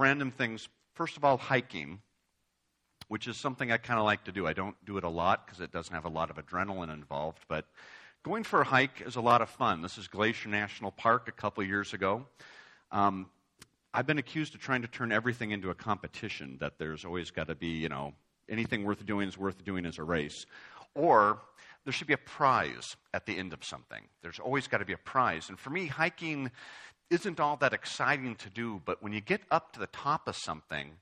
random things. First of all, hiking, which is something I kind of like to do. I don't do it a lot because it doesn't have a lot of adrenaline involved, but going for a hike is a lot of fun. This is Glacier National Park a couple years ago. Um, I've been accused of trying to turn everything into a competition, that there's always got to be, you know, anything worth doing is worth doing as a race. Or there should be a prize at the end of something. There's always got to be a prize. And for me, hiking isn't all that exciting to do, but when you get up to the top of something,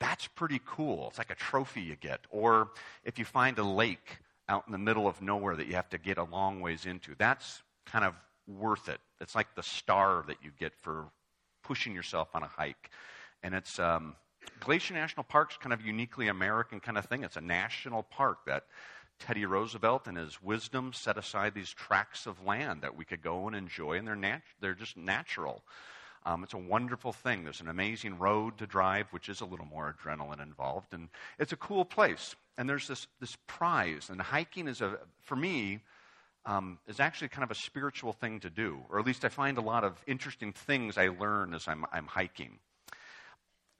that's pretty cool. It's like a trophy you get. Or if you find a lake out in the middle of nowhere that you have to get a long ways into, that's kind of worth it. It's like the star that you get for pushing yourself on a hike. And it's um, Glacier National Park's kind of uniquely American kind of thing. It's a national park that Teddy Roosevelt, in his wisdom, set aside these tracts of land that we could go and enjoy, and they're, nat- they're just natural. Um, it's a wonderful thing. There's an amazing road to drive, which is a little more adrenaline involved, and it's a cool place. And there's this, this prize, and hiking is, a, for me, um, is actually kind of a spiritual thing to do, or at least I find a lot of interesting things I learn as I'm, I'm hiking.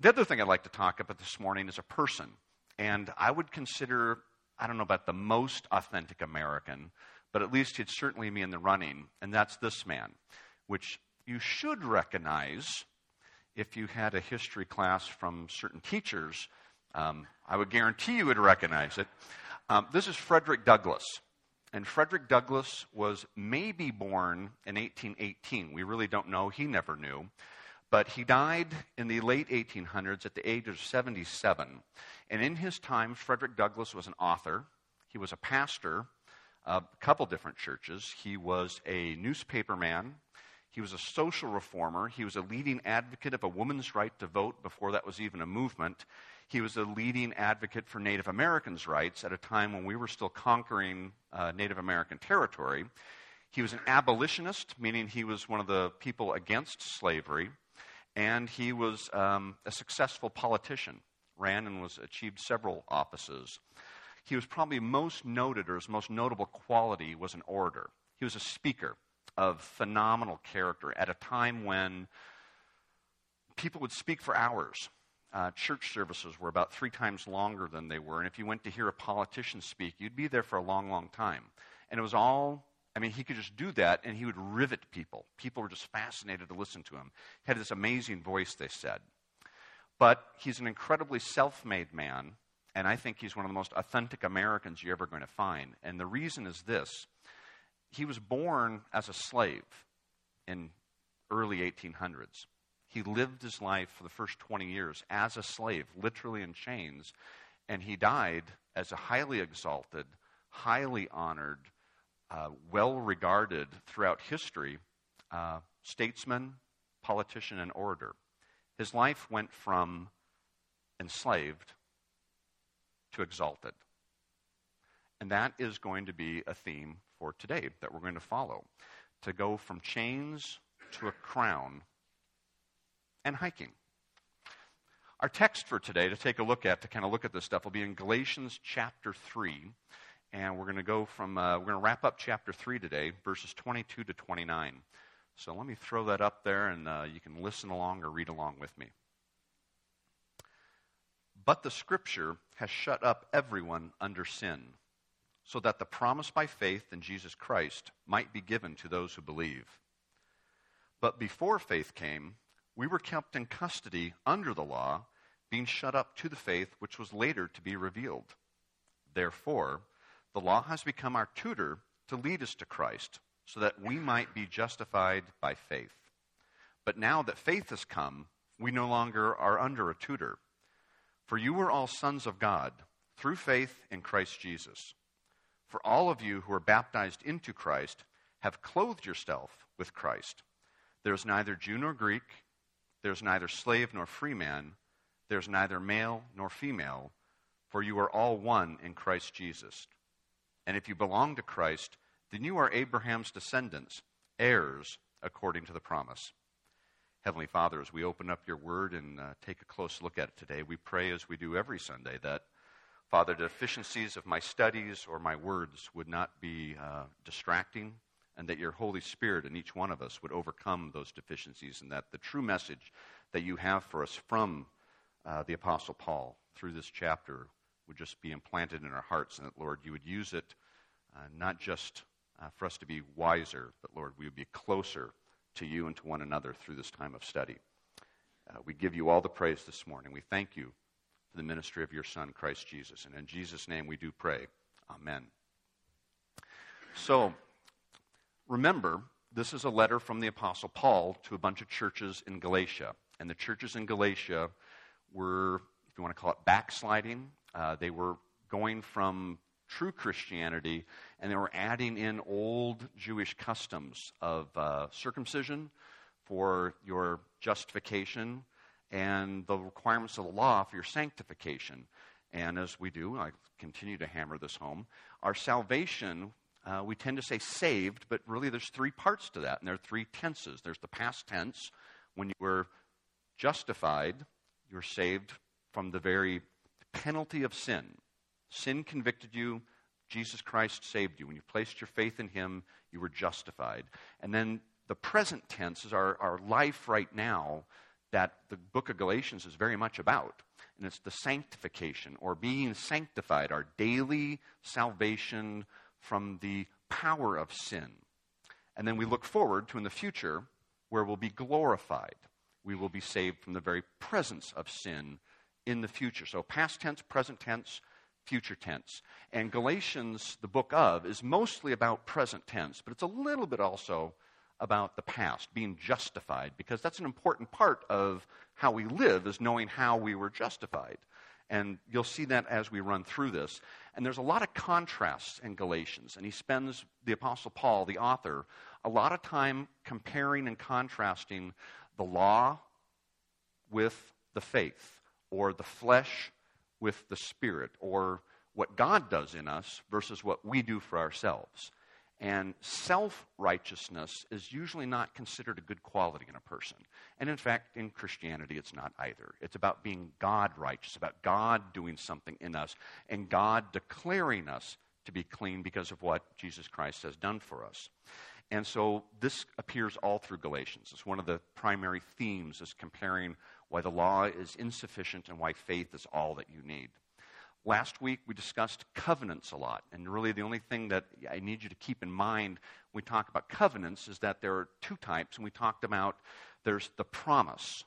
The other thing I'd like to talk about this morning is a person, and I would consider I don't know about the most authentic American, but at least he'd certainly be in the running, and that's this man, which you should recognize if you had a history class from certain teachers. Um, I would guarantee you would recognize it. Um, this is Frederick Douglass. And Frederick Douglass was maybe born in 1818. We really don't know. He never knew. But he died in the late 1800s at the age of 77. And in his time, Frederick Douglass was an author, he was a pastor, of a couple different churches, he was a newspaperman, he was a social reformer, he was a leading advocate of a woman's right to vote before that was even a movement. He was a leading advocate for Native Americans' rights at a time when we were still conquering uh, Native American territory. He was an abolitionist, meaning he was one of the people against slavery and he was um, a successful politician, ran and was achieved several offices. He was probably most noted, or his most notable quality was an orator. He was a speaker of phenomenal character at a time when people would speak for hours. Uh, church services were about three times longer than they were, and if you went to hear a politician speak, you'd be there for a long, long time. And it was all I mean, he could just do that and he would rivet people. People were just fascinated to listen to him. He had this amazing voice, they said. But he's an incredibly self made man, and I think he's one of the most authentic Americans you're ever going to find. And the reason is this he was born as a slave in early 1800s. He lived his life for the first 20 years as a slave, literally in chains, and he died as a highly exalted, highly honored, uh, well regarded throughout history uh, statesman, politician, and orator. His life went from enslaved to exalted. And that is going to be a theme for today that we're going to follow. To go from chains to a crown and hiking. Our text for today to take a look at, to kind of look at this stuff, will be in Galatians chapter 3, and we're going to go from, uh, we're going to wrap up chapter 3 today, verses 22 to 29. So let me throw that up there, and uh, you can listen along or read along with me. But the scripture has shut up everyone under sin, so that the promise by faith in Jesus Christ might be given to those who believe. But before faith came, we were kept in custody under the law, being shut up to the faith which was later to be revealed. Therefore, the law has become our tutor to lead us to Christ, so that we might be justified by faith. But now that faith has come, we no longer are under a tutor. For you are all sons of God through faith in Christ Jesus. For all of you who are baptized into Christ have clothed yourself with Christ. There is neither Jew nor Greek, there is neither slave nor free man, there is neither male nor female, for you are all one in Christ Jesus. And if you belong to Christ, then you are Abraham's descendants, heirs according to the promise. Heavenly Father, as we open up your word and uh, take a close look at it today, we pray as we do every Sunday that, Father, the deficiencies of my studies or my words would not be uh, distracting, and that your Holy Spirit in each one of us would overcome those deficiencies, and that the true message that you have for us from uh, the Apostle Paul through this chapter would just be implanted in our hearts, and that, Lord, you would use it uh, not just uh, for us to be wiser, but, Lord, we would be closer to you and to one another through this time of study. Uh, we give you all the praise this morning. We thank you for the ministry of your Son, Christ Jesus. And in Jesus' name we do pray. Amen. So, remember, this is a letter from the Apostle Paul to a bunch of churches in Galatia. And the churches in Galatia were, if you want to call it backsliding, uh, they were going from true Christianity and they were adding in old Jewish customs of uh, circumcision for your justification and the requirements of the law for your sanctification. And as we do, I continue to hammer this home, our salvation uh, we tend to say saved, but really there's three parts to that, and there are three tenses. There's the past tense, when you were justified, you're saved from the very penalty of sin. Sin convicted you, Jesus Christ saved you. When you placed your faith in Him, you were justified. And then the present tense is our, our life right now that the book of Galatians is very much about. And it's the sanctification or being sanctified, our daily salvation from the power of sin. And then we look forward to in the future where we'll be glorified. We will be saved from the very presence of sin in the future. So, past tense, present tense, future tense. And Galatians, the book of, is mostly about present tense, but it's a little bit also about the past, being justified, because that's an important part of how we live, is knowing how we were justified. And you'll see that as we run through this. And there's a lot of contrasts in Galatians. And he spends, the Apostle Paul, the author, a lot of time comparing and contrasting the law with the faith, or the flesh with the spirit, or what God does in us versus what we do for ourselves. And self righteousness is usually not considered a good quality in a person. And in fact, in Christianity, it's not either. It's about being God righteous, about God doing something in us, and God declaring us to be clean because of what Jesus Christ has done for us. And so this appears all through Galatians. It's one of the primary themes is comparing why the law is insufficient and why faith is all that you need. Last week, we discussed covenants a lot. And really, the only thing that I need you to keep in mind when we talk about covenants is that there are two types. And we talked about there's the promise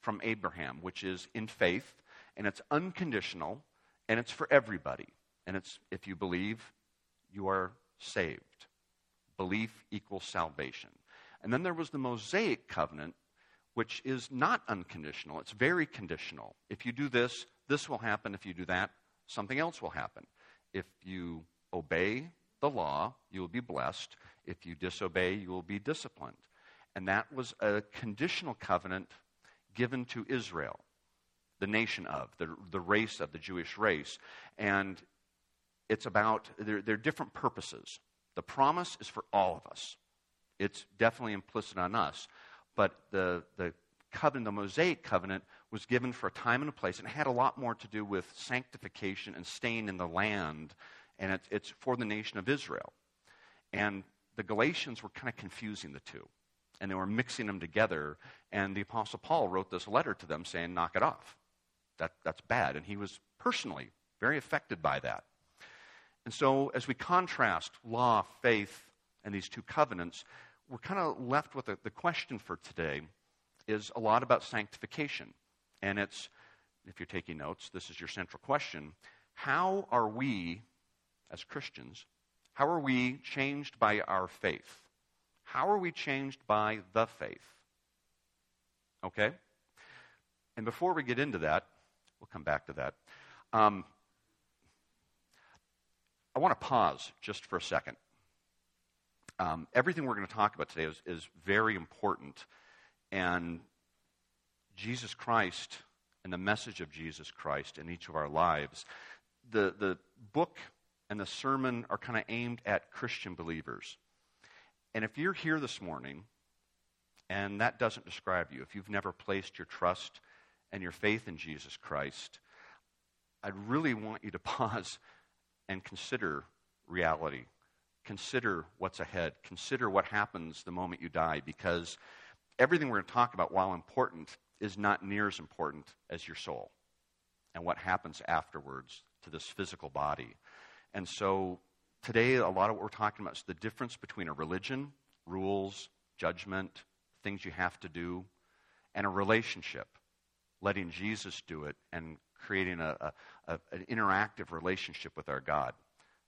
from Abraham, which is in faith, and it's unconditional, and it's for everybody. And it's if you believe, you are saved. Belief equals salvation. And then there was the Mosaic covenant, which is not unconditional, it's very conditional. If you do this, this will happen. If you do that, something else will happen. If you obey the law, you will be blessed. If you disobey, you will be disciplined. And that was a conditional covenant given to Israel, the nation of, the, the race of, the Jewish race. And it's about, there, there are different purposes. The promise is for all of us, it's definitely implicit on us. But the, the covenant, the Mosaic covenant, was given for a time and a place, and had a lot more to do with sanctification and staying in the land, and it, it's for the nation of Israel. And the Galatians were kind of confusing the two, and they were mixing them together, and the Apostle Paul wrote this letter to them saying, Knock it off. That, that's bad. And he was personally very affected by that. And so, as we contrast law, faith, and these two covenants, we're kind of left with a, the question for today is a lot about sanctification. And it's, if you're taking notes, this is your central question. How are we, as Christians, how are we changed by our faith? How are we changed by the faith? Okay? And before we get into that, we'll come back to that. Um, I want to pause just for a second. Um, everything we're going to talk about today is, is very important. And Jesus Christ and the message of Jesus Christ in each of our lives. The, the book and the sermon are kind of aimed at Christian believers. And if you're here this morning and that doesn't describe you, if you've never placed your trust and your faith in Jesus Christ, I'd really want you to pause and consider reality. Consider what's ahead. Consider what happens the moment you die because everything we're going to talk about, while important, is not near as important as your soul and what happens afterwards to this physical body. And so today, a lot of what we're talking about is the difference between a religion, rules, judgment, things you have to do, and a relationship, letting Jesus do it and creating a, a, a, an interactive relationship with our God.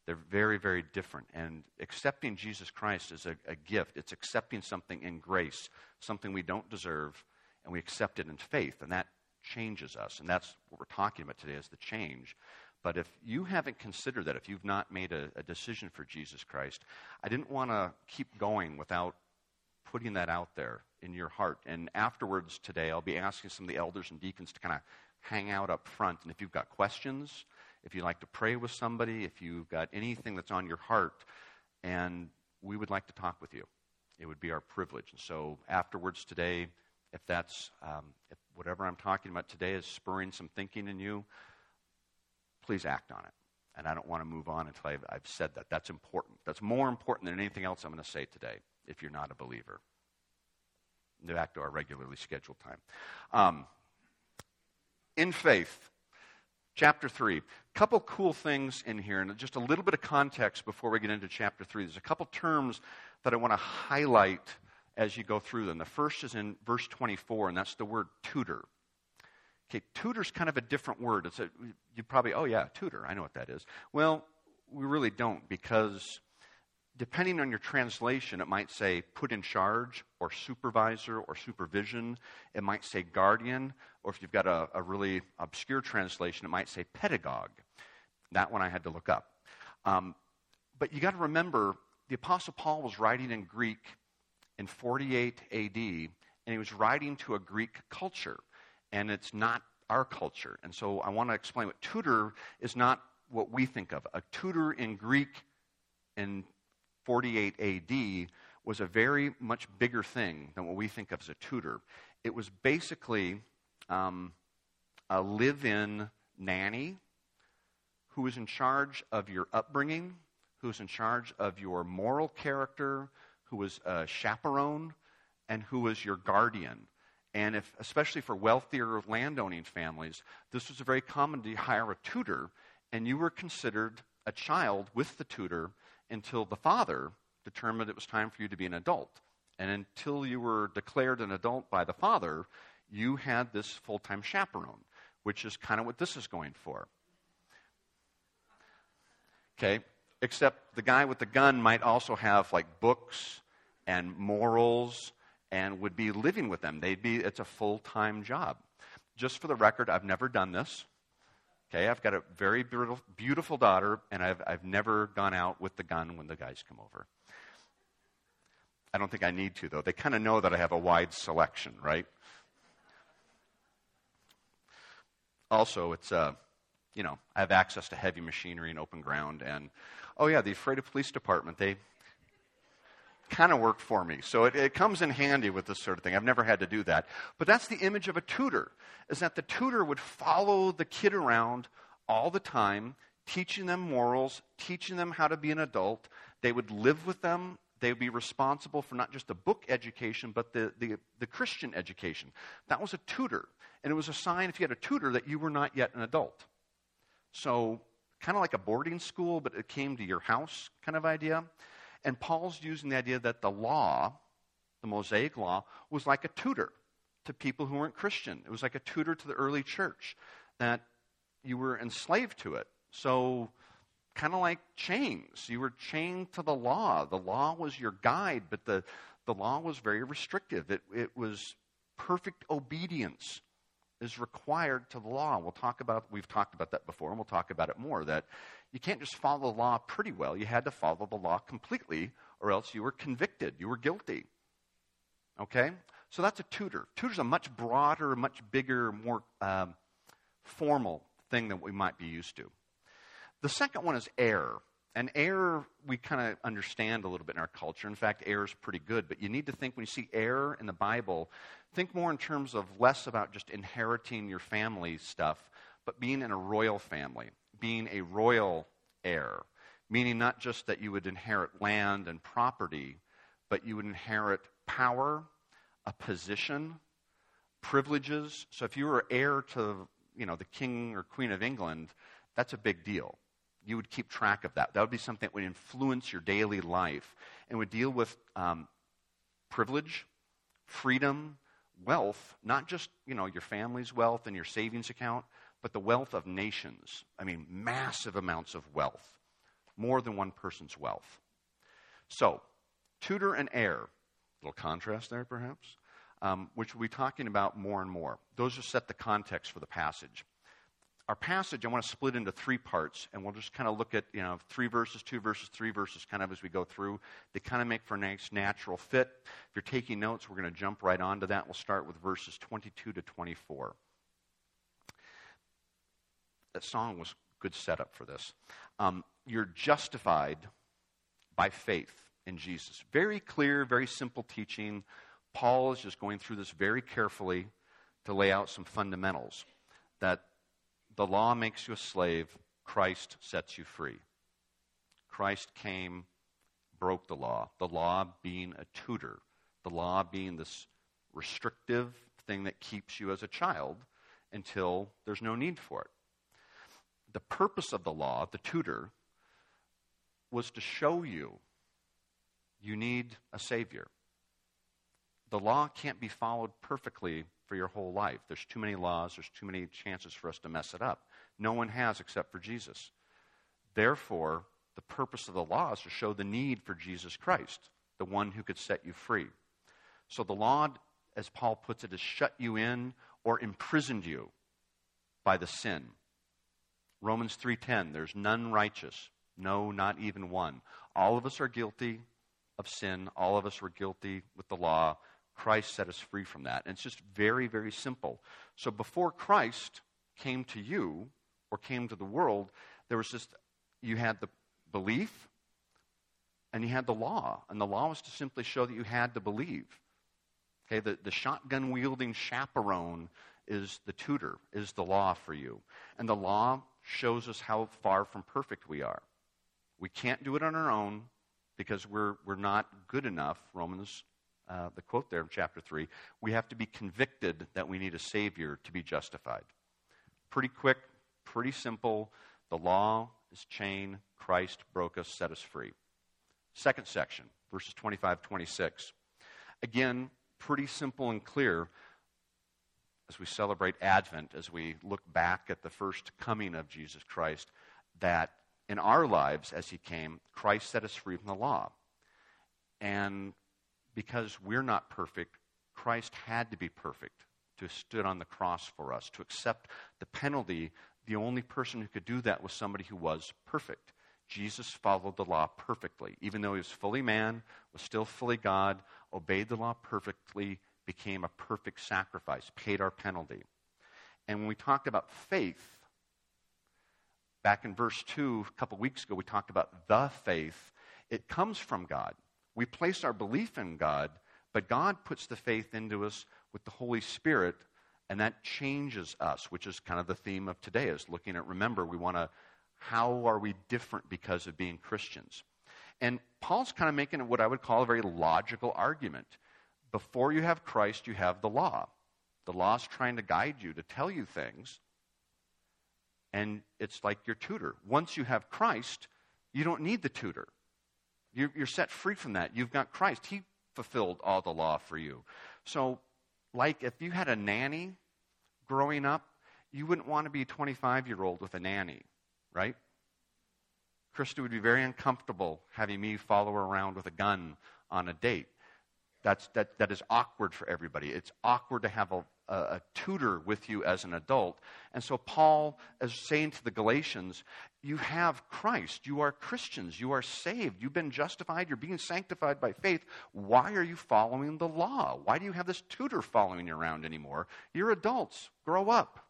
They're very, very different. And accepting Jesus Christ is a, a gift. It's accepting something in grace, something we don't deserve, and we accept it in faith. And that changes us. And that's what we're talking about today is the change. But if you haven't considered that, if you've not made a, a decision for Jesus Christ, I didn't want to keep going without putting that out there in your heart. And afterwards today, I'll be asking some of the elders and deacons to kind of hang out up front. And if you've got questions, if you'd like to pray with somebody, if you've got anything that's on your heart, and we would like to talk with you. It would be our privilege. And so afterwards today, if that's um, if whatever I'm talking about today is spurring some thinking in you, please act on it. And I don't want to move on until I've, I've said that. That's important. That's more important than anything else I'm going to say today if you're not a believer. Back to our regularly scheduled time. Um, in faith, chapter 3. A couple cool things in here, and just a little bit of context before we get into chapter 3. There's a couple terms that I want to highlight as you go through them. The first is in verse 24, and that's the word tutor. Okay, tutor's kind of a different word. It's a, you probably, oh yeah, tutor, I know what that is. Well, we really don't because depending on your translation, it might say put in charge or supervisor or supervision. It might say guardian, or if you've got a, a really obscure translation, it might say pedagogue. That one I had to look up. Um, but you got to remember, the Apostle Paul was writing in Greek in 48 AD, and he was writing to a Greek culture, and it's not our culture. And so I want to explain what tutor is not what we think of. A tutor in Greek in 48 AD was a very much bigger thing than what we think of as a tutor. It was basically um, a live in nanny who was in charge of your upbringing, who was in charge of your moral character, who was a chaperone, and who was your guardian. And if, especially for wealthier landowning families, this was very common to hire a tutor, and you were considered a child with the tutor until the father determined it was time for you to be an adult. And until you were declared an adult by the father, you had this full time chaperone, which is kind of what this is going for. Okay? Except the guy with the gun might also have like books and morals and would be living with them. They'd be, it's a full time job. Just for the record, I've never done this. Okay, I've got a very beautiful, daughter, and I've, I've never gone out with the gun when the guys come over. I don't think I need to, though. They kind of know that I have a wide selection, right? Also, it's, uh, you know, I have access to heavy machinery and open ground, and, oh, yeah, the Ephrata Police Department, they, kind of worked for me. So it, it, comes in handy with this sort of thing. I've never had to do that. But that's the image of a tutor, is that the tutor would follow the kid around all the time, teaching them morals, teaching them how to be an adult. They would live with them. They would be responsible for not just the book education, but the, the, the Christian education. That was a tutor. And it was a sign, if you had a tutor, that you were not yet an adult. So, kind of like a boarding school, but it came to your house kind of idea. And Paul's using the idea that the law, the Mosaic law, was like a tutor to people who weren't Christian. It was like a tutor to the early church, that you were enslaved to it. So, kind of like chains. You were chained to the law. The law was your guide, but the, the law was very restrictive. It, it was perfect obedience is required to the law. We'll talk about, we've talked about that before, and we'll talk about it more, that you can't just follow the law pretty well. You had to follow the law completely, or else you were convicted. You were guilty. Okay? So that's a tutor. Tutor's a much broader, much bigger, more um, formal thing than we might be used to. The second one is heir. And heir, we kind of understand a little bit in our culture. In fact, heir is pretty good. But you need to think when you see heir in the Bible, think more in terms of less about just inheriting your family stuff, but being in a royal family being a royal heir, meaning not just that you would inherit land and property, but you would inherit power, a position, privileges. So if you were heir to, you know, the king or queen of England, that's a big deal. You would keep track of that. That would be something that would influence your daily life and would deal with um, privilege, freedom, wealth, not just, you know, your family's wealth and your savings account, but the wealth of nations. I mean, massive amounts of wealth, more than one person's wealth. So, tutor and heir, a little contrast there perhaps, um, which we'll be talking about more and more. Those just set the context for the passage. Our passage, I want to split into three parts, and we'll just kind of look at, you know, three verses, two verses, three verses, kind of as we go through. They kind of make for a nice natural fit. If you're taking notes, we're going to jump right onto that. We'll start with verses 22 to 24 that song was good setup for this. Um, you're justified by faith in Jesus. Very clear, very simple teaching. Paul is just going through this very carefully to lay out some fundamentals that the law makes you a slave, Christ sets you free. Christ came, broke the law, the law being a tutor, the law being this restrictive thing that keeps you as a child until there's no need for it the purpose of the law, the tutor, was to show you you need a Savior. The law can't be followed perfectly for your whole life. There's too many laws, there's too many chances for us to mess it up. No one has except for Jesus. Therefore, the purpose of the law is to show the need for Jesus Christ, the one who could set you free. So the law, as Paul puts it, has shut you in or imprisoned you by the sin Romans 3:10, there's none righteous, no not even one. All of us are guilty of sin, all of us were guilty with the law. Christ set us free from that. And it's just very very simple. So before Christ came to you or came to the world, there was just you had the belief and you had the law. And the law was to simply show that you had to believe. Okay, the, the shotgun wielding chaperone is the tutor, is the law for you. And the law shows us how far from perfect we are. We can't do it on our own because we're, we're not good enough. Romans, uh, the quote there in chapter 3, we have to be convicted that we need a Savior to be justified. Pretty quick, pretty simple. The law is chain. Christ broke us, set us free. Second section, verses 25 26. Again, pretty simple and clear as we celebrate Advent, as we look back at the first coming of Jesus Christ, that in our lives as He came, Christ set us free from the law. And because we're not perfect, Christ had to be perfect to have stood on the cross for us, to accept the penalty. The only person who could do that was somebody who was perfect. Jesus followed the law perfectly. Even though he was fully man, was still fully God, obeyed the law perfectly, became a perfect sacrifice, paid our penalty. And when we talked about faith, back in verse 2, a couple weeks ago, we talked about the faith. It comes from God. We place our belief in God, but God puts the faith into us with the Holy Spirit, and that changes us, which is kind of the theme of today, is looking at, remember, we want to, how are we different because of being Christians? And Paul's kind of making what I would call a very logical argument before you have Christ, you have the law. The law is trying to guide you, to tell you things. And it's like your tutor. Once you have Christ, you don't need the tutor. You're, you're set free from that. You've got Christ. He fulfilled all the law for you. So, like if you had a nanny growing up, you wouldn't want to be a 25 year old with a nanny, right? Krista would be very uncomfortable having me follow her around with a gun on a date. That's, that, that is awkward for everybody. It's awkward to have a, a, a, tutor with you as an adult. And so Paul is saying to the Galatians, you have Christ. You are Christians. You are saved. You've been justified. You're being sanctified by faith. Why are you following the law? Why do you have this tutor following you around anymore? You're adults. Grow up.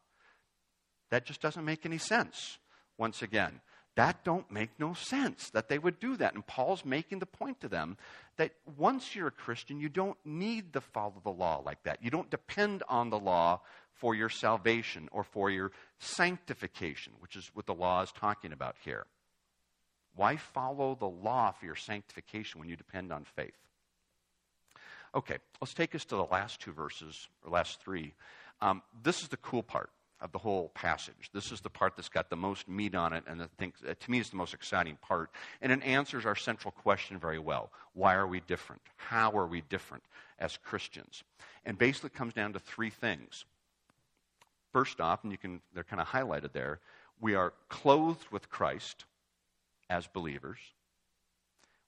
That just doesn't make any sense, once again. That don't make no sense that they would do that. And Paul's making the point to them that once you're a Christian, you don't need to follow the law like that. You don't depend on the law for your salvation or for your sanctification, which is what the law is talking about here. Why follow the law for your sanctification when you depend on faith? Okay, let's take us to the last two verses, or last three. Um, this is the cool part of the whole passage. This is the part that's got the most meat on it, and I think, uh, to me, is the most exciting part. And it answers our central question very well Why are we different? How are we different as Christians? And basically, it comes down to three things. First off, and you can, they're kind of highlighted there, we are clothed with Christ as believers.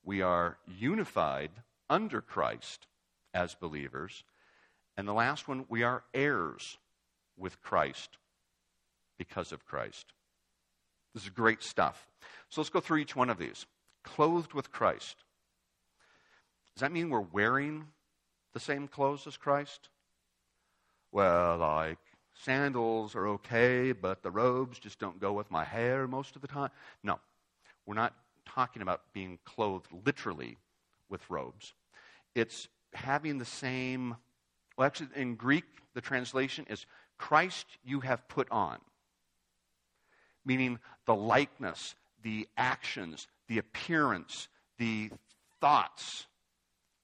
We are unified under Christ as believers. And the last one, we are heirs with Christ because of Christ. This is great stuff. So let's go through each one of these. Clothed with Christ. Does that mean we're wearing the same clothes as Christ? Well, like sandals are okay, but the robes just don't go with my hair most of the time. No, we're not talking about being clothed literally with robes. It's having the same, well, actually, in Greek, the translation is Christ you have put on meaning the likeness, the actions, the appearance, the thoughts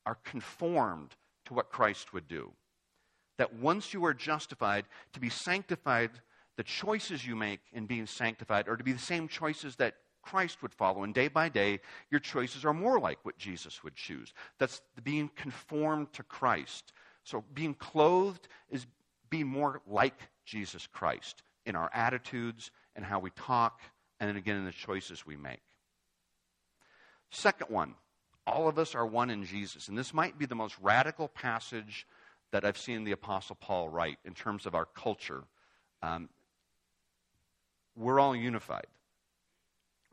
are conformed to what Christ would do. That once you are justified, to be sanctified, the choices you make in being sanctified are to be the same choices that Christ would follow. And day by day, your choices are more like what Jesus would choose. That's being conformed to Christ. So being clothed is being more like Jesus Christ in our attitudes, and how we talk, and then again in the choices we make. Second one, all of us are one in Jesus. And this might be the most radical passage that I've seen the Apostle Paul write in terms of our culture. Um, we're all unified,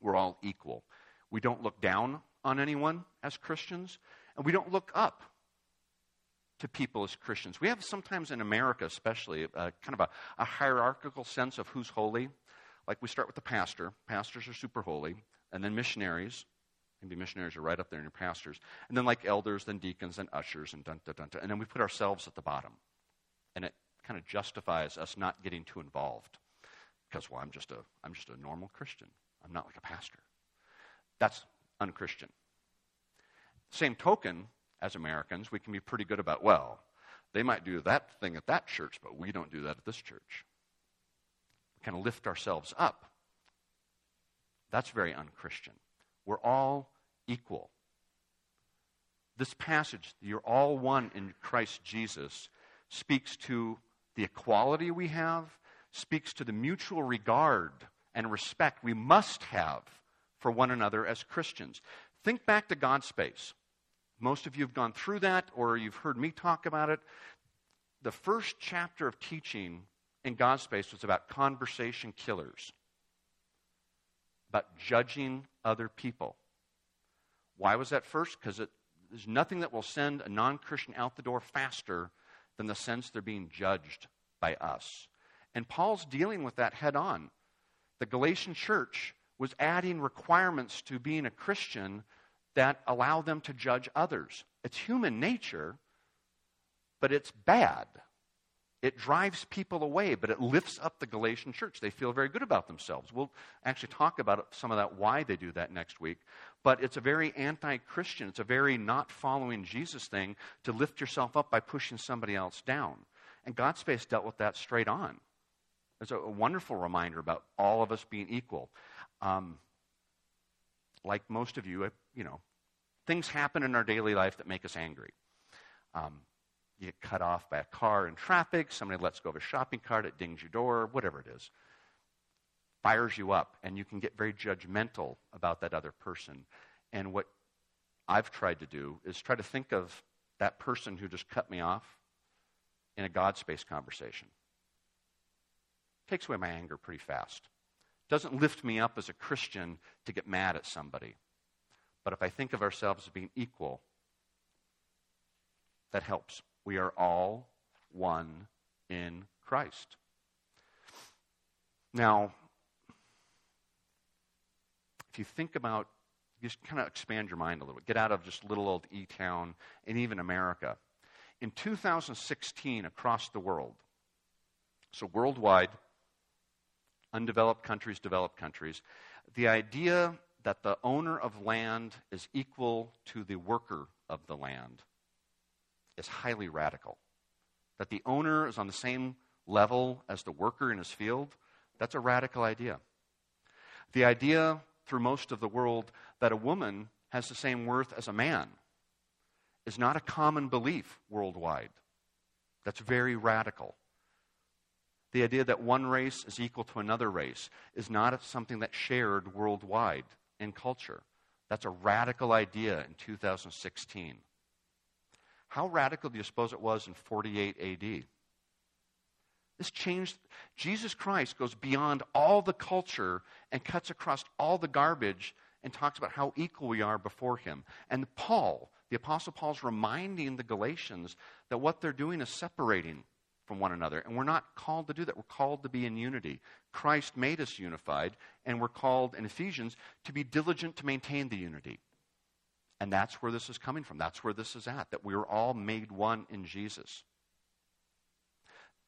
we're all equal. We don't look down on anyone as Christians, and we don't look up to people as Christians. We have sometimes in America, especially, uh, kind of a, a hierarchical sense of who's holy. Like we start with the pastor. Pastors are super holy. And then missionaries. Maybe missionaries are right up there in your pastors. And then like elders, then deacons, then ushers, and dun, dun, dun, dun. And then we put ourselves at the bottom. And it kind of justifies us not getting too involved. Because, well, I'm just, a, I'm just a normal Christian. I'm not like a pastor. That's unchristian. Same token, as Americans, we can be pretty good about, well, they might do that thing at that church, but we don't do that at this church kind of lift ourselves up. That's very unchristian. We're all equal. This passage, you're all one in Christ Jesus, speaks to the equality we have, speaks to the mutual regard and respect we must have for one another as Christians. Think back to God's space. Most of you have gone through that or you've heard me talk about it. The first chapter of teaching in God's space was about conversation killers, about judging other people. Why was that first? Because there's nothing that will send a non Christian out the door faster than the sense they're being judged by us. And Paul's dealing with that head on. The Galatian church was adding requirements to being a Christian that allow them to judge others. It's human nature, but it's bad. It drives people away, but it lifts up the Galatian church. They feel very good about themselves. We'll actually talk about some of that, why they do that next week. But it's a very anti Christian, it's a very not following Jesus thing to lift yourself up by pushing somebody else down. And God's space dealt with that straight on. It's a, wonderful reminder about all of us being equal. Um, like most of you, you know, things happen in our daily life that make us angry. Um, you get cut off by a car in traffic, somebody lets go of a shopping cart, it dings your door, whatever it is. Fires you up, and you can get very judgmental about that other person. And what I've tried to do is try to think of that person who just cut me off in a God space conversation. Takes away my anger pretty fast. Doesn't lift me up as a Christian to get mad at somebody. But if I think of ourselves as being equal, that helps. We are all one in Christ. Now, if you think about, just kind of expand your mind a little bit, get out of just little old E Town and even America. In 2016, across the world, so worldwide, undeveloped countries, developed countries, the idea that the owner of land is equal to the worker of the land is highly radical. That the owner is on the same level as the worker in his field, that's a radical idea. The idea through most of the world that a woman has the same worth as a man is not a common belief worldwide. That's very radical. The idea that one race is equal to another race is not something that's shared worldwide in culture. That's a radical idea in 2016. How radical do you suppose it was in 48 AD? This changed. Jesus Christ goes beyond all the culture and cuts across all the garbage and talks about how equal we are before him. And Paul, the Apostle Paul, is reminding the Galatians that what they're doing is separating from one another. And we're not called to do that. We're called to be in unity. Christ made us unified, and we're called in Ephesians to be diligent to maintain the unity. And that's where this is coming from. That's where this is at, that we're all made one in Jesus.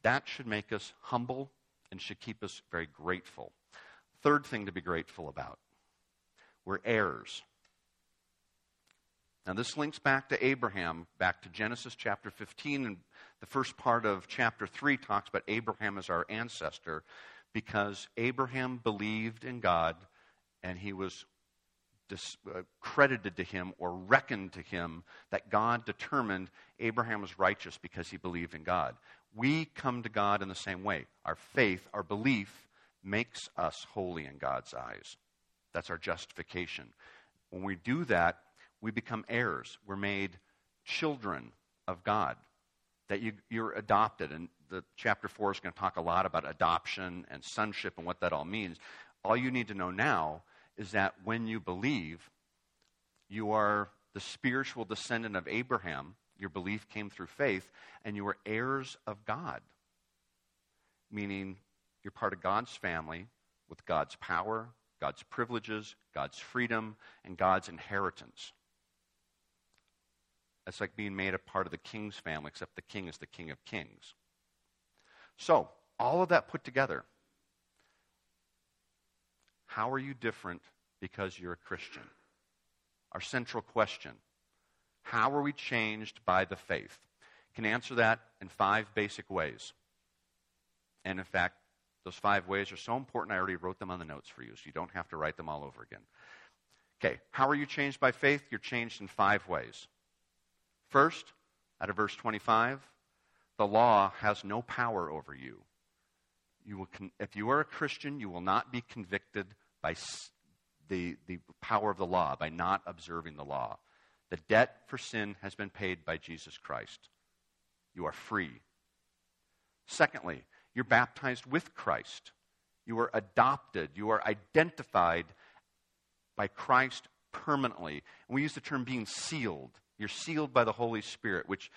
That should make us humble and should keep us very grateful. Third thing to be grateful about we're heirs. Now, this links back to Abraham, back to Genesis chapter 15. And the first part of chapter 3 talks about Abraham as our ancestor because Abraham believed in God and he was dis- uh, credited to him or reckoned to him that God determined Abraham was righteous because he believed in God. We come to God in the same way. Our faith, our belief, makes us holy in God's eyes. That's our justification. When we do that, we become heirs. We're made children of God. That you, you're adopted. And the chapter 4 is going to talk a lot about adoption and sonship and what that all means. All you need to know now is that when you believe, you are the spiritual descendant of Abraham. Your belief came through faith, and you are heirs of God. Meaning, you're part of God's family with God's power, God's privileges, God's freedom, and God's inheritance. It's like being made a part of the king's family, except the king is the king of kings. So, all of that put together, how are you different because you're a Christian? Our central question How are we changed by the faith? can answer that in five basic ways. And in fact, those five ways are so important, I already wrote them on the notes for you, so you don't have to write them all over again. Okay, how are you changed by faith? You're changed in five ways. First, out of verse 25, the law has no power over you. You will con- if you are a Christian, you will not be convicted by the, the power of the law, by not observing the law. The debt for sin has been paid by Jesus Christ. You are free. Secondly, you're baptized with Christ. You are adopted. You are identified by Christ permanently. And we use the term being sealed. You're sealed by the Holy Spirit, which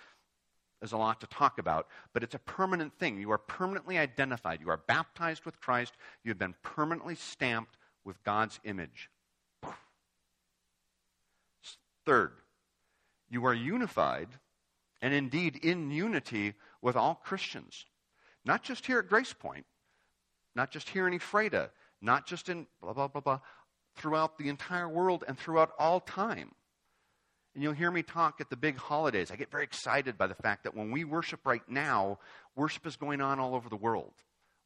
is a lot to talk about, but it's a permanent thing. You are permanently identified. You are baptized with Christ. You have been permanently stamped with God's image. Third, you are unified and indeed in unity with all Christians. Not just here at Grace Point, not just here in Ephrata, not just in blah, blah, blah, blah, throughout the entire world and throughout all time. And you'll hear me talk at the big holidays. I get very excited by the fact that when we worship right now, worship is going on all over the world.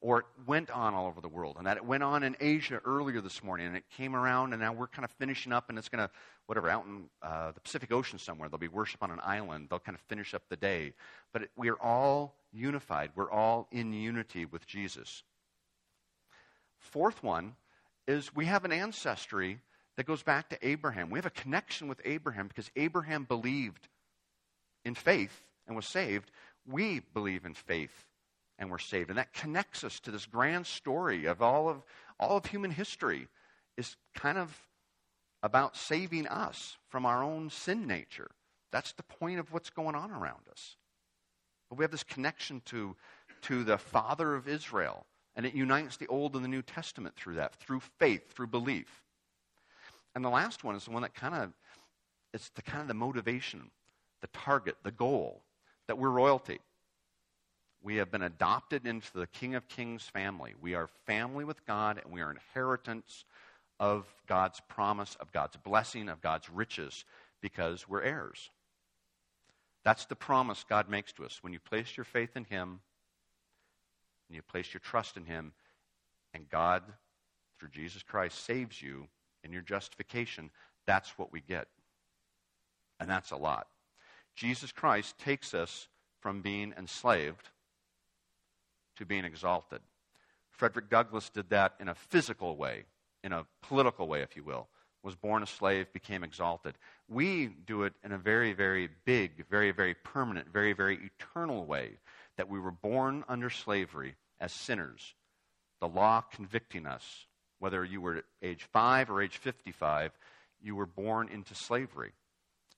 Or it went on all over the world. And that it went on in Asia earlier this morning. And it came around, and now we're kind of finishing up, and it's going to, whatever, out in uh, the Pacific Ocean somewhere, there'll be worship on an island. They'll kind of finish up the day. But it, we are all unified. We're all in unity with Jesus. Fourth one is we have an ancestry that goes back to Abraham. We have a connection with Abraham because Abraham believed in faith and was saved. We believe in faith and we're saved. And that connects us to this grand story of all of all of human history is kind of about saving us from our own sin nature. That's the point of what's going on around us. But we have this connection to, to the father of Israel, and it unites the Old and the New Testament through that, through faith, through belief. And the last one is the one that kind of it's the kind of the motivation, the target, the goal that we're royalty. We have been adopted into the King of Kings family. We are family with God, and we are inheritance of God's promise, of God's blessing, of God's riches, because we're heirs. That's the promise God makes to us. When you place your faith in Him, and you place your trust in Him, and God, through Jesus Christ, saves you in your justification, that's what we get. And that's a lot. Jesus Christ takes us from being enslaved to being exalted. Frederick Douglass did that in a physical way, in a political way, if you will. Was born a slave, became exalted. We do it in a very, very big, very, very permanent, very, very eternal way that we were born under slavery as sinners, the law convicting us. Whether you were age 5 or age 55, you were born into slavery.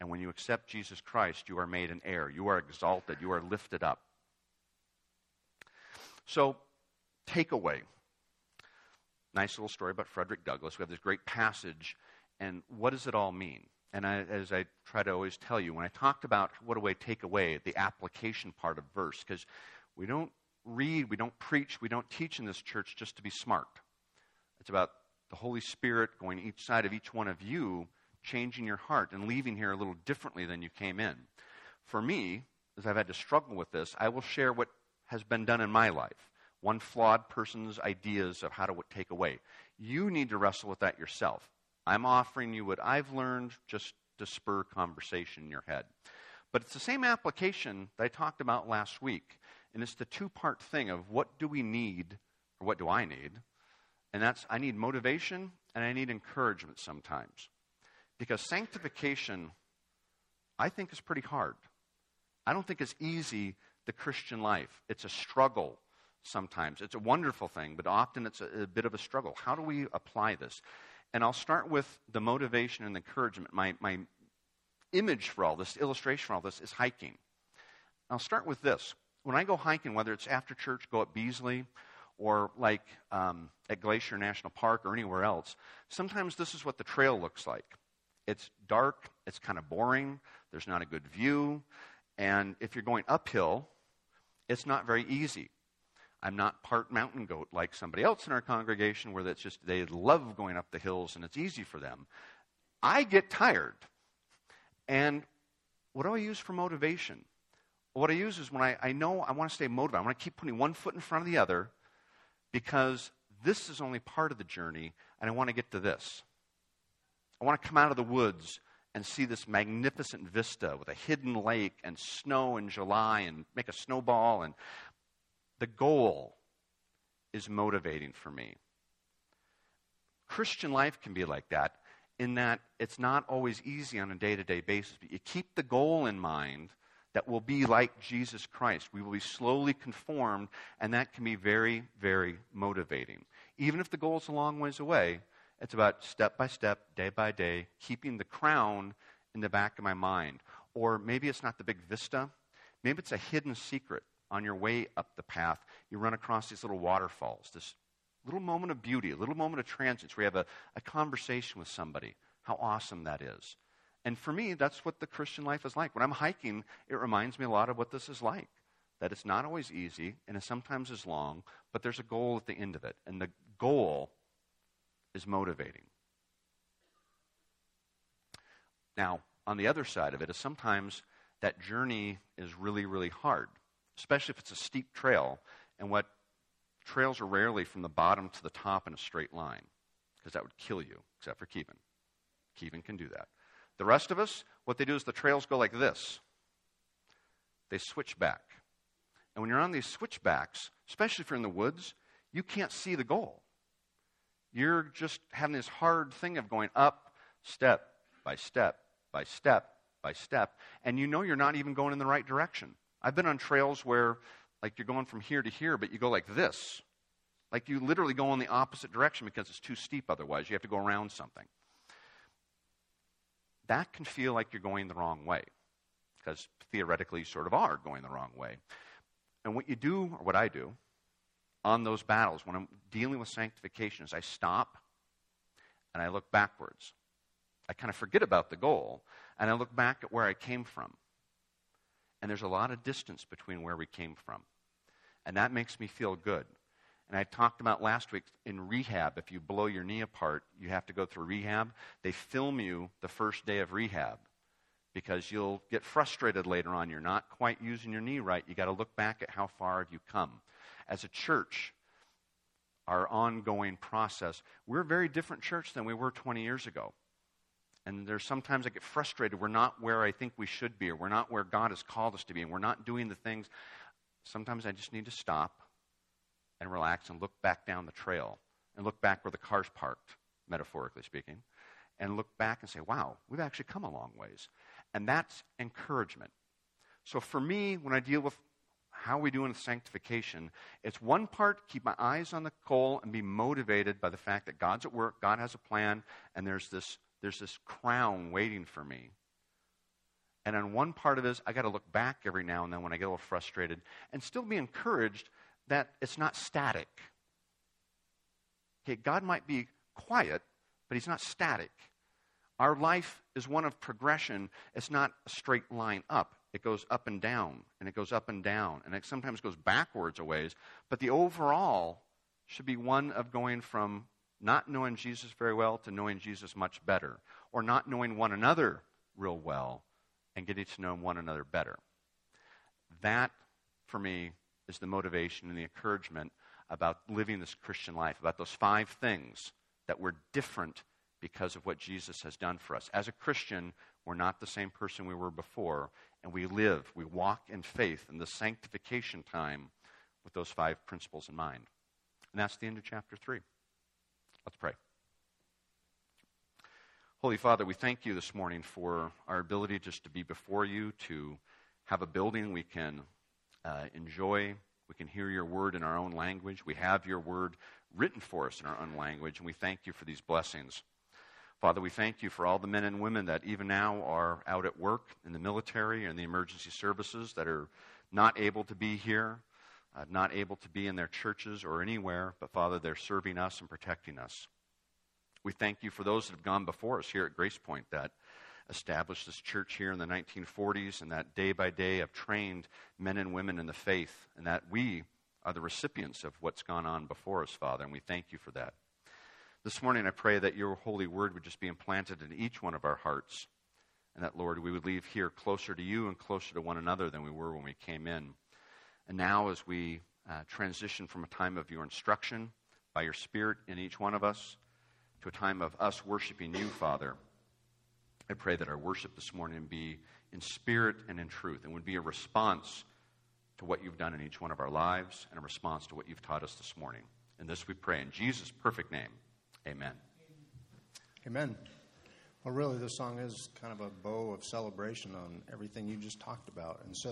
And when you accept Jesus Christ, you are made an heir. You are exalted. You are lifted up. So, takeaway. Nice little story about Frederick Douglass. We have this great passage, and what does it all mean? And I, as I try to always tell you, when I talked about what do I take away, the application part of verse, because we don't read, we don't preach, we don't teach in this church just to be smart. It's about the Holy Spirit going each side of each one of you, changing your heart and leaving here a little differently than you came in. For me, as I've had to struggle with this, I will share what has been done in my life. One flawed person's ideas of how to take away. You need to wrestle with that yourself. I'm offering you what I've learned just to spur conversation in your head. But it's the same application that I talked about last week. And it's the two part thing of what do we need, or what do I need? And that's I need motivation and I need encouragement sometimes. Because sanctification, I think, is pretty hard. I don't think it's easy, the Christian life. It's a struggle sometimes. It's a wonderful thing, but often it's a, a bit of a struggle. How do we apply this? And I'll start with the motivation and encouragement. My, my image for all this, illustration for all this, is hiking. I'll start with this when I go hiking, whether it's after church, go at Beasley, or like um, at Glacier National Park or anywhere else, sometimes this is what the trail looks like. It's dark, it's kind of boring, there's not a good view, and if you're going uphill, it's not very easy. I'm not part mountain goat like somebody else in our congregation where that's just they love going up the hills and it's easy for them. I get tired. And what do I use for motivation? what I use is when I, I know I want to stay motivated, I want to keep putting one foot in front of the other because this is only part of the journey, and I want to get to this. I want to come out of the woods and see this magnificent vista with a hidden lake and snow in July and make a snowball. And the goal is motivating for me. Christian life can be like that in that it's not always easy on a day to day basis, but you keep the goal in mind that we'll be like Jesus Christ. We will be slowly conformed, and that can be very, very motivating. Even if the goal is a long ways away, it's about step by step, day by day, keeping the crown in the back of my mind. Or maybe it's not the big vista, maybe it's a hidden secret on your way up the path. You run across these little waterfalls, this little moment of beauty, a little moment of transience where you have a, a conversation with somebody. How awesome that is. And for me, that's what the Christian life is like. When I'm hiking, it reminds me a lot of what this is like. That it's not always easy, and it sometimes is long, but there's a goal at the end of it. And the goal is motivating. Now, on the other side of it is sometimes that journey is really, really hard, especially if it's a steep trail. And what trails are rarely from the bottom to the top in a straight line, because that would kill you, except for Kevin. Kevin can do that. The rest of us, what they do is the trails go like this they switch back. And when you're on these switchbacks, especially if you're in the woods, you can't see the goal. You're just having this hard thing of going up step by step by step by step, and you know you're not even going in the right direction. I've been on trails where, like, you're going from here to here, but you go like this. Like, you literally go in the opposite direction because it's too steep otherwise. You have to go around something that can feel like you're going the wrong way because theoretically you sort of are going the wrong way. And what you do, or what I do, on those battles when I'm dealing with sanctification is I stop and I look backwards. I kind of forget about the goal and I look back at where I came from. And there's a lot of distance between where we came from. And that makes me feel good. And I talked about last week in rehab, if you blow your knee apart, you have to go through rehab. They film you the first day of rehab because you'll get frustrated later on. You're not quite using your knee right. You got to look back at how far have you come. As a church, our ongoing process, we're a very different church than we were 20 years ago. And there's sometimes I get frustrated. We're not where I think we should be, or we're not where God has called us to be, and we're not doing the things. Sometimes I just need to stop and relax and look back down the trail and look back where the car's parked, metaphorically speaking, and look back and say, wow, we've actually come a long ways. And that's encouragement. So for me, when I deal with how are we do in sanctification, it's one part keep my eyes on the goal and be motivated by the fact that God's at work, God has a plan, and there's this, there's this crown waiting for me. And on one part of it is I got to look back every now and then when I get a little frustrated and still be encouraged that it's not static. Okay, God might be quiet, but He's not static. Our life is one of progression. It's not a straight line up. It goes up and down, and it goes up and down, and it sometimes goes backwards a ways. But the overall should be one of going from not knowing Jesus very well to knowing Jesus much better, or not knowing one another real well and getting to know one another better. That, for me, is the motivation and the encouragement about living this Christian life, about those five things that we're different because of what Jesus has done for us. As a Christian, we're not the same person we were before, and we live, we walk in faith in the sanctification time with those five principles in mind. And that's the end of chapter 3. Let's pray. Holy Father, we thank you this morning for our ability just to be before you, to have a building we can uh, enjoy. We can hear your word in our own language. We have your word written for us in our own language, and we thank you for these blessings. Father, we thank you for all the men and women that even now are out at work in the military and the emergency services that are not able to be here, uh, not able to be in their churches or anywhere, but Father, they're serving us and protecting us. We thank you for those that have gone before us here at Grace Point that established this church here in the 1940s and that day by day have trained men and women in the faith, and that we are the recipients of what's gone on before us, Father, and we thank you for that. This morning, I pray that your holy word would just be implanted in each one of our hearts, and that, Lord, we would leave here closer to you and closer to one another than we were when we came in. And now, as we uh, transition from a time of your instruction by your Spirit in each one of us to a time of us worshiping you, Father, I pray that our worship this morning be in spirit and in truth and would be a response to what you've done in each one of our lives and a response to what you've taught us this morning. And this we pray in Jesus' perfect name. Amen. Amen. Well, really, this song is kind of a bow of celebration on everything you just talked about. And so